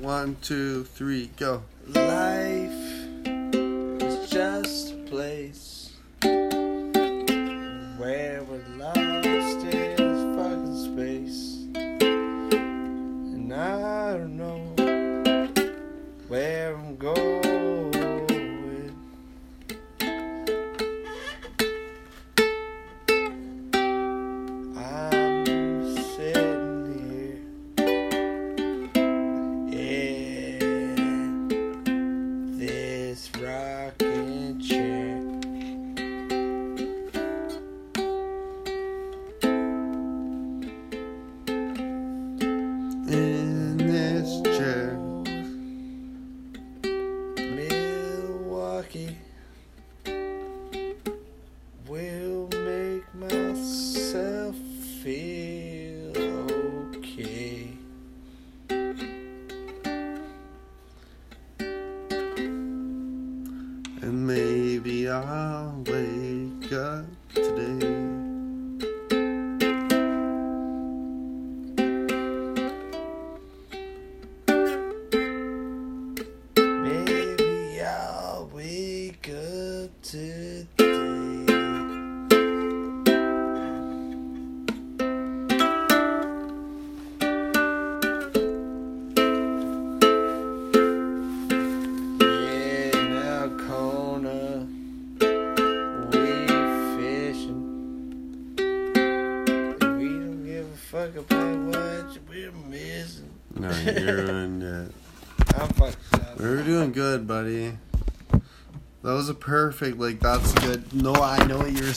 One, two, three, go. Life is just a place where we're lost in fucking space. And I don't know where I'm going. And maybe I'll wake up today. Maybe I'll wake up today. Fuck about what we're missing. No, you're doing it. I'm fucking up. We're doing good, buddy. That was a perfect, like, that's good. No, I know what you're